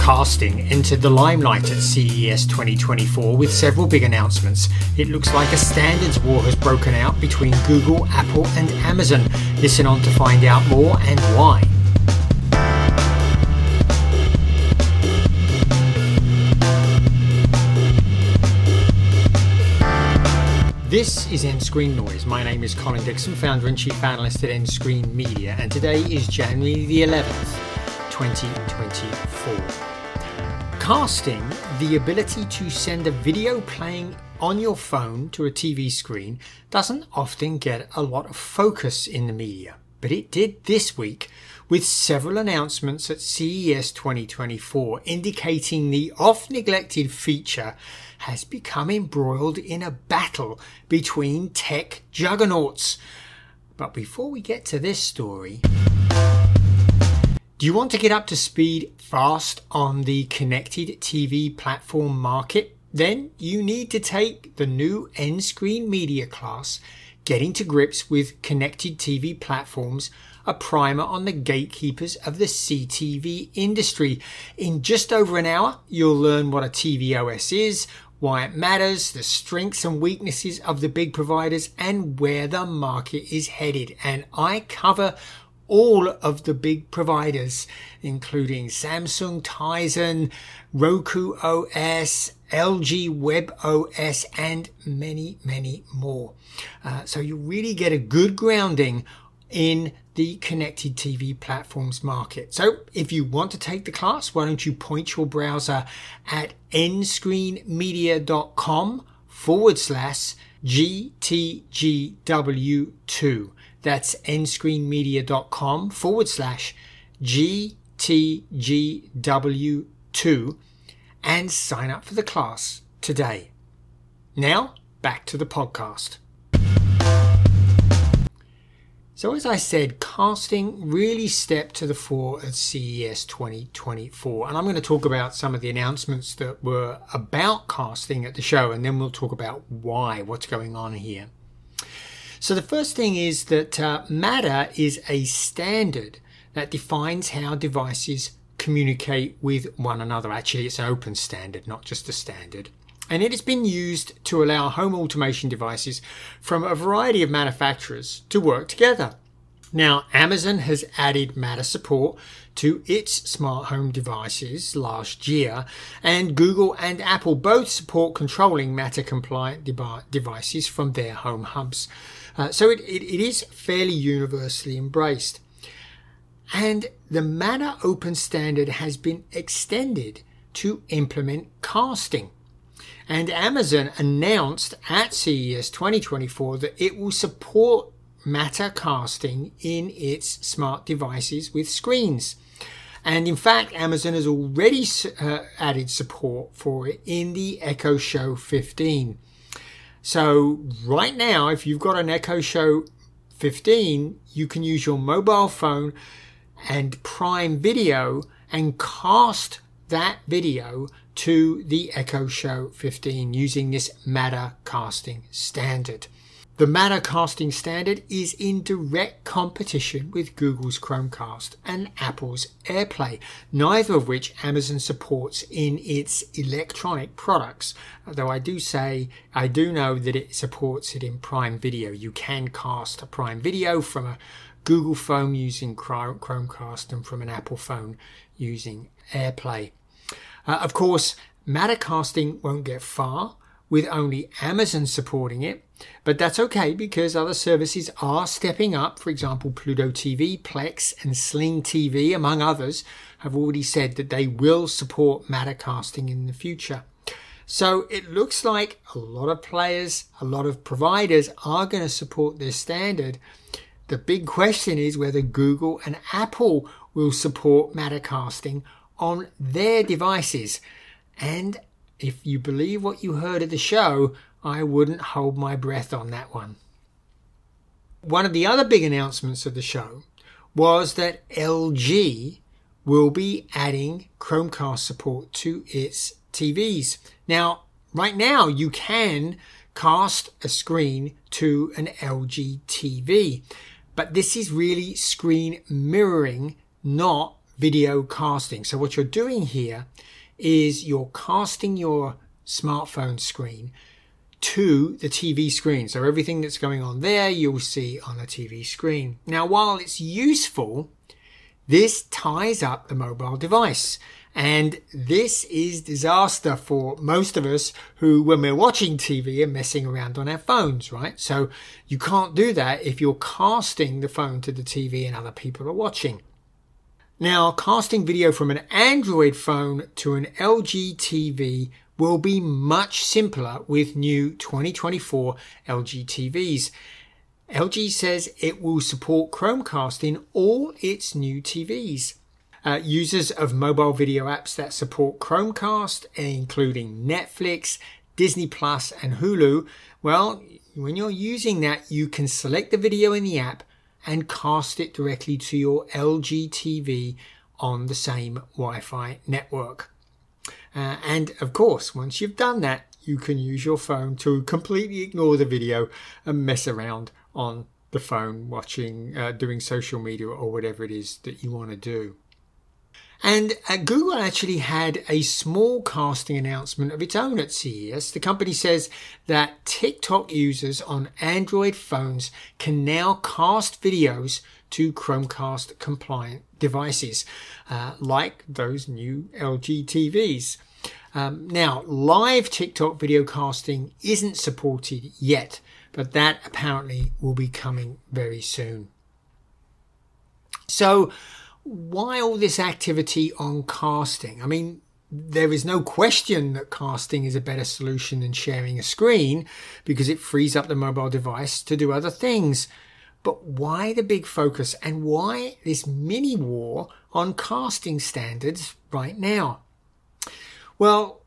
Casting entered the limelight at CES 2024 with several big announcements. It looks like a standards war has broken out between Google, Apple, and Amazon. Listen on to find out more and why. This is nScreenNoise. My name is Colin Dixon, founder and chief analyst at nScreenMedia, and today is January the 11th, 2024. Casting, the ability to send a video playing on your phone to a TV screen, doesn't often get a lot of focus in the media, but it did this week with several announcements at CES 2024 indicating the oft neglected feature has become embroiled in a battle between tech juggernauts. But before we get to this story, do you want to get up to speed fast on the connected TV platform market? Then you need to take the new nScreenMedia class, Getting to Grips with Connected TV Platforms a primer on the gatekeepers of the CTV industry. In just over an hour, you'll learn what a TV OS is, why it matters, the strengths and weaknesses of the big providers, and where the market is headed. And I cover all of the big providers, including Samsung, Tizen, Roku OS, LG Web OS, and many, many more. Uh, so you really get a good grounding in the connected TV platforms market. So if you want to take the class, why don't you point your browser at nscreenmedia.com forward slash GTGW2. That's nscreenmedia.com forward slash GTGW2 and sign up for the class today. Now, back to the podcast. So, as I said, casting really stepped to the fore at CES 2024. And I'm going to talk about some of the announcements that were about casting at the show, and then we'll talk about why, what's going on here. So, the first thing is that uh, Matter is a standard that defines how devices communicate with one another. Actually, it's an open standard, not just a standard and it has been used to allow home automation devices from a variety of manufacturers to work together. Now, Amazon has added Matter support to its smart home devices last year, and Google and Apple both support controlling Matter compliant de- devices from their home hubs. Uh, so it, it, it is fairly universally embraced. And the Matter Open Standard has been extended to implement casting. And Amazon announced at CES 2024 that it will support matter casting in its smart devices with screens. And in fact, Amazon has already uh, added support for it in the Echo Show 15. So right now, if you've got an Echo Show 15, you can use your mobile phone and Prime Video and cast that video to the Echo Show 15 using this Matter casting standard. The Matter casting standard is in direct competition with Google's Chromecast and Apple's AirPlay, neither of which Amazon supports in its electronic products. Though I do say, I do know that it supports it in Prime Video. You can cast a Prime Video from a Google phone using Chromecast and from an Apple phone using AirPlay. Uh, of course, Mattercasting won't get far with only Amazon supporting it, but that's okay because other services are stepping up. For example, Pluto TV, Plex, and Sling TV, among others, have already said that they will support Mattercasting in the future. So it looks like a lot of players, a lot of providers are going to support this standard. The big question is whether Google and Apple will support Mattercasting on their devices. And if you believe what you heard at the show, I wouldn't hold my breath on that one. One of the other big announcements of the show was that LG will be adding Chromecast support to its TVs. Now, right now, you can cast a screen to an LG TV, but this is really screen mirroring, not video casting. So what you're doing here is you're casting your smartphone screen to the TV screen. So everything that's going on there, you'll see on a TV screen. Now, while it's useful, this ties up the mobile device. And this is disaster for most of us who, when we're watching TV, are messing around on our phones, right? So you can't do that if you're casting the phone to the TV and other people are watching. Now, casting video from an Android phone to an LG TV will be much simpler with new 2024 LG TVs. LG says it will support Chromecast in all its new TVs. Uh, users of mobile video apps that support Chromecast, including Netflix, Disney Plus, and Hulu, well, when you're using that, you can select the video in the app and cast it directly to your LG TV on the same Wi Fi network. Uh, and of course, once you've done that, you can use your phone to completely ignore the video and mess around on the phone watching, uh, doing social media or whatever it is that you want to do. And uh, Google actually had a small casting announcement of its own at CES. The company says that TikTok users on Android phones can now cast videos to Chromecast compliant devices, uh, like those new LG TVs. Um, now, live TikTok video casting isn't supported yet, but that apparently will be coming very soon. So, why all this activity on casting? I mean, there is no question that casting is a better solution than sharing a screen because it frees up the mobile device to do other things. But why the big focus and why this mini war on casting standards right now? Well,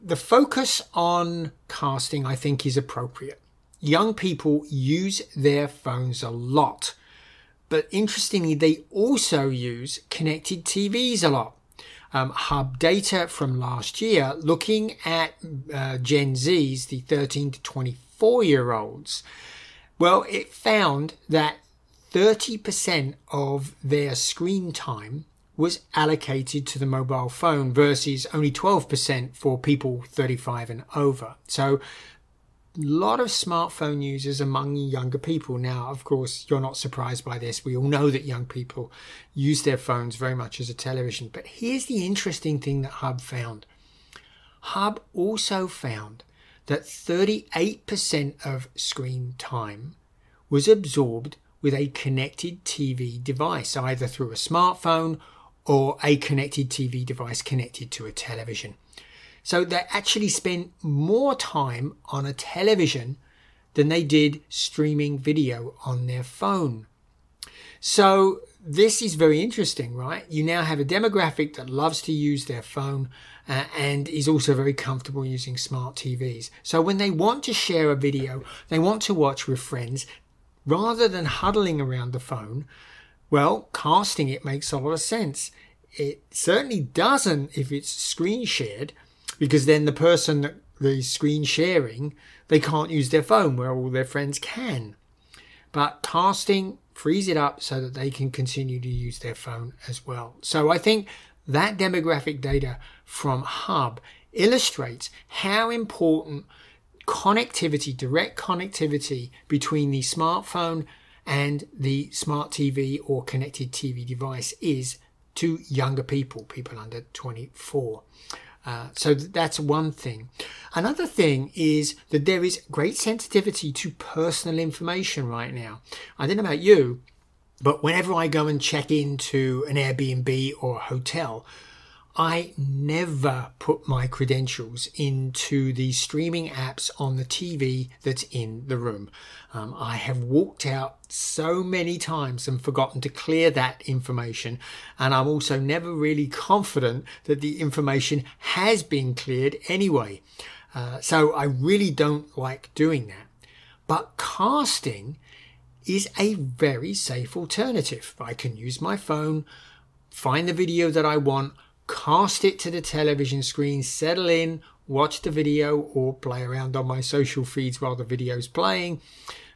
the focus on casting, I think, is appropriate. Young people use their phones a lot. But interestingly, they also use connected TVs a lot. Um, Hub data from last year looking at uh, Gen Zs, the 13 to 24 year olds, well, it found that 30% of their screen time was allocated to the mobile phone versus only 12% for people 35 and over. So lot of smartphone users among younger people. Now, of course, you're not surprised by this. We all know that young people use their phones very much as a television. But here's the interesting thing that Hub found. Hub also found that 38% of screen time was absorbed with a connected TV device, either through a smartphone or a connected TV device connected to a television. So they actually spent more time on a television than they did streaming video on their phone. So this is very interesting, right? You now have a demographic that loves to use their phone uh, and is also very comfortable using smart TVs. So when they want to share a video, they want to watch with friends, rather than huddling around the phone, well, casting it makes a lot of sense. It certainly doesn't if it's screen shared, because then the person that the screen sharing, they can't use their phone where all their friends can. But casting frees it up so that they can continue to use their phone as well. So I think that demographic data from Hub illustrates how important connectivity, direct connectivity between the smartphone and the smart TV or connected TV device is to younger people, people under 24. Uh, so that's one thing. Another thing is that there is great sensitivity to personal information right now. I don't know about you, but whenever I go and check into an Airbnb or a hotel, I never put my credentials into the streaming apps on the TV that's in the room. Um, I have walked out so many times and forgotten to clear that information. And I'm also never really confident that the information has been cleared anyway. Uh, so I really don't like doing that. But casting is a very safe alternative. I can use my phone, find the video that I want, cast it to the television screen, settle in, watch the video, or play around on my social feeds while the video is playing,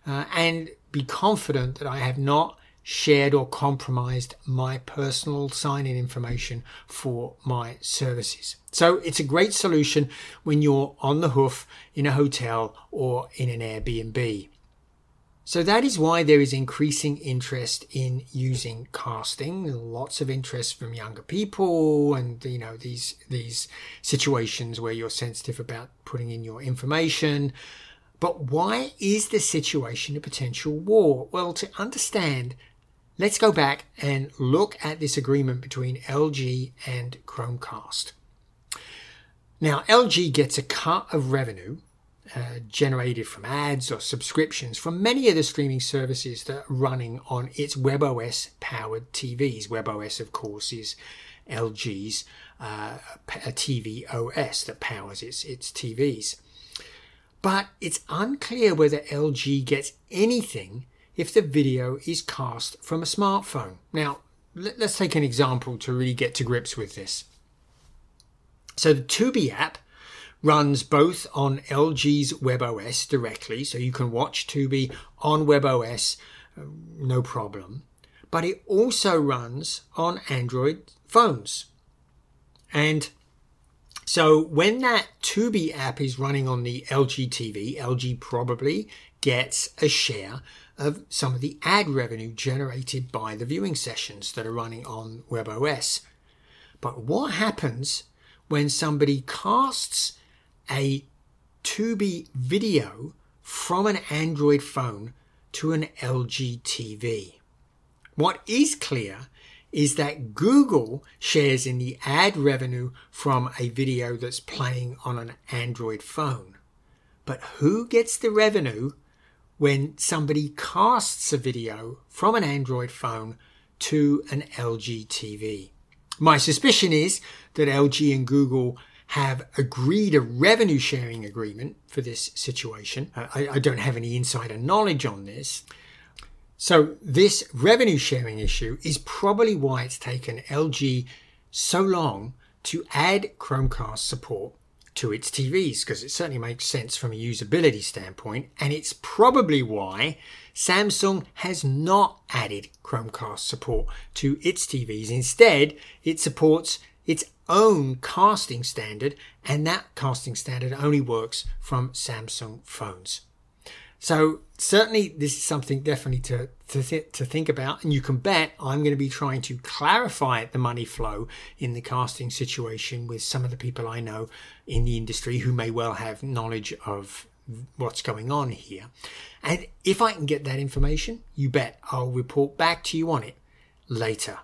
uh, and be confident that I have not shared or compromised my personal sign in information for my services. So it's a great solution when you're on the hoof in a hotel or in an Airbnb. So that is why there is increasing interest in using casting. Lots of interest from younger people, and you know these these situations where you're sensitive about putting in your information. But why is the situation a potential war? Well, to understand, let's go back and look at this agreement between LG and Chromecast. Now, LG gets a cut of revenue uh, generated from ads or subscriptions from many of the streaming services that are running on its WebOS powered TVs. WebOS, of course, is LG's uh, TV OS that powers its, its TVs. But it's unclear whether LG gets anything if the video is cast from a smartphone. Now, let's take an example to really get to grips with this. So, the Tubi app runs both on LG's WebOS directly, so you can watch Tubi on WebOS, uh, no problem. But it also runs on Android phones. And so when that Tubi app is running on the LG TV, LG probably gets a share of some of the ad revenue generated by the viewing sessions that are running on WebOS. But what happens when somebody casts a Tubi video from an Android phone to an LG TV. What is clear is that Google shares in the ad revenue from a video that's playing on an Android phone. But who gets the revenue when somebody casts a video from an Android phone to an LG TV? My suspicion is that LG and Google have agreed a revenue sharing agreement for this situation. Uh, I, I don't have any insider knowledge on this. So, this revenue sharing issue is probably why it's taken LG so long to add Chromecast support to its TVs, because it certainly makes sense from a usability standpoint. And it's probably why Samsung has not added Chromecast support to its TVs. Instead, it supports its own casting standard, and that casting standard only works from Samsung phones. So certainly this is something definitely to to, th- to think about, and you can bet I'm going to be trying to clarify the money flow in the casting situation with some of the people I know in the industry who may well have knowledge of what's going on here. And if I can get that information, you bet I'll report back to you on it later.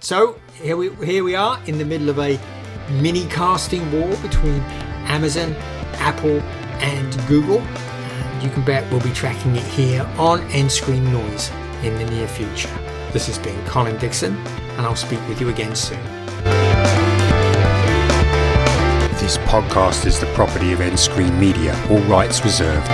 So here we here we are in the middle of a mini casting war between Amazon, Apple, and Google. And you can bet we'll be tracking it here on nScreenNoise in the near future. This has been Colin Dixon, and I'll speak with you again soon. This podcast is the property of nScreenMedia, all rights reserved.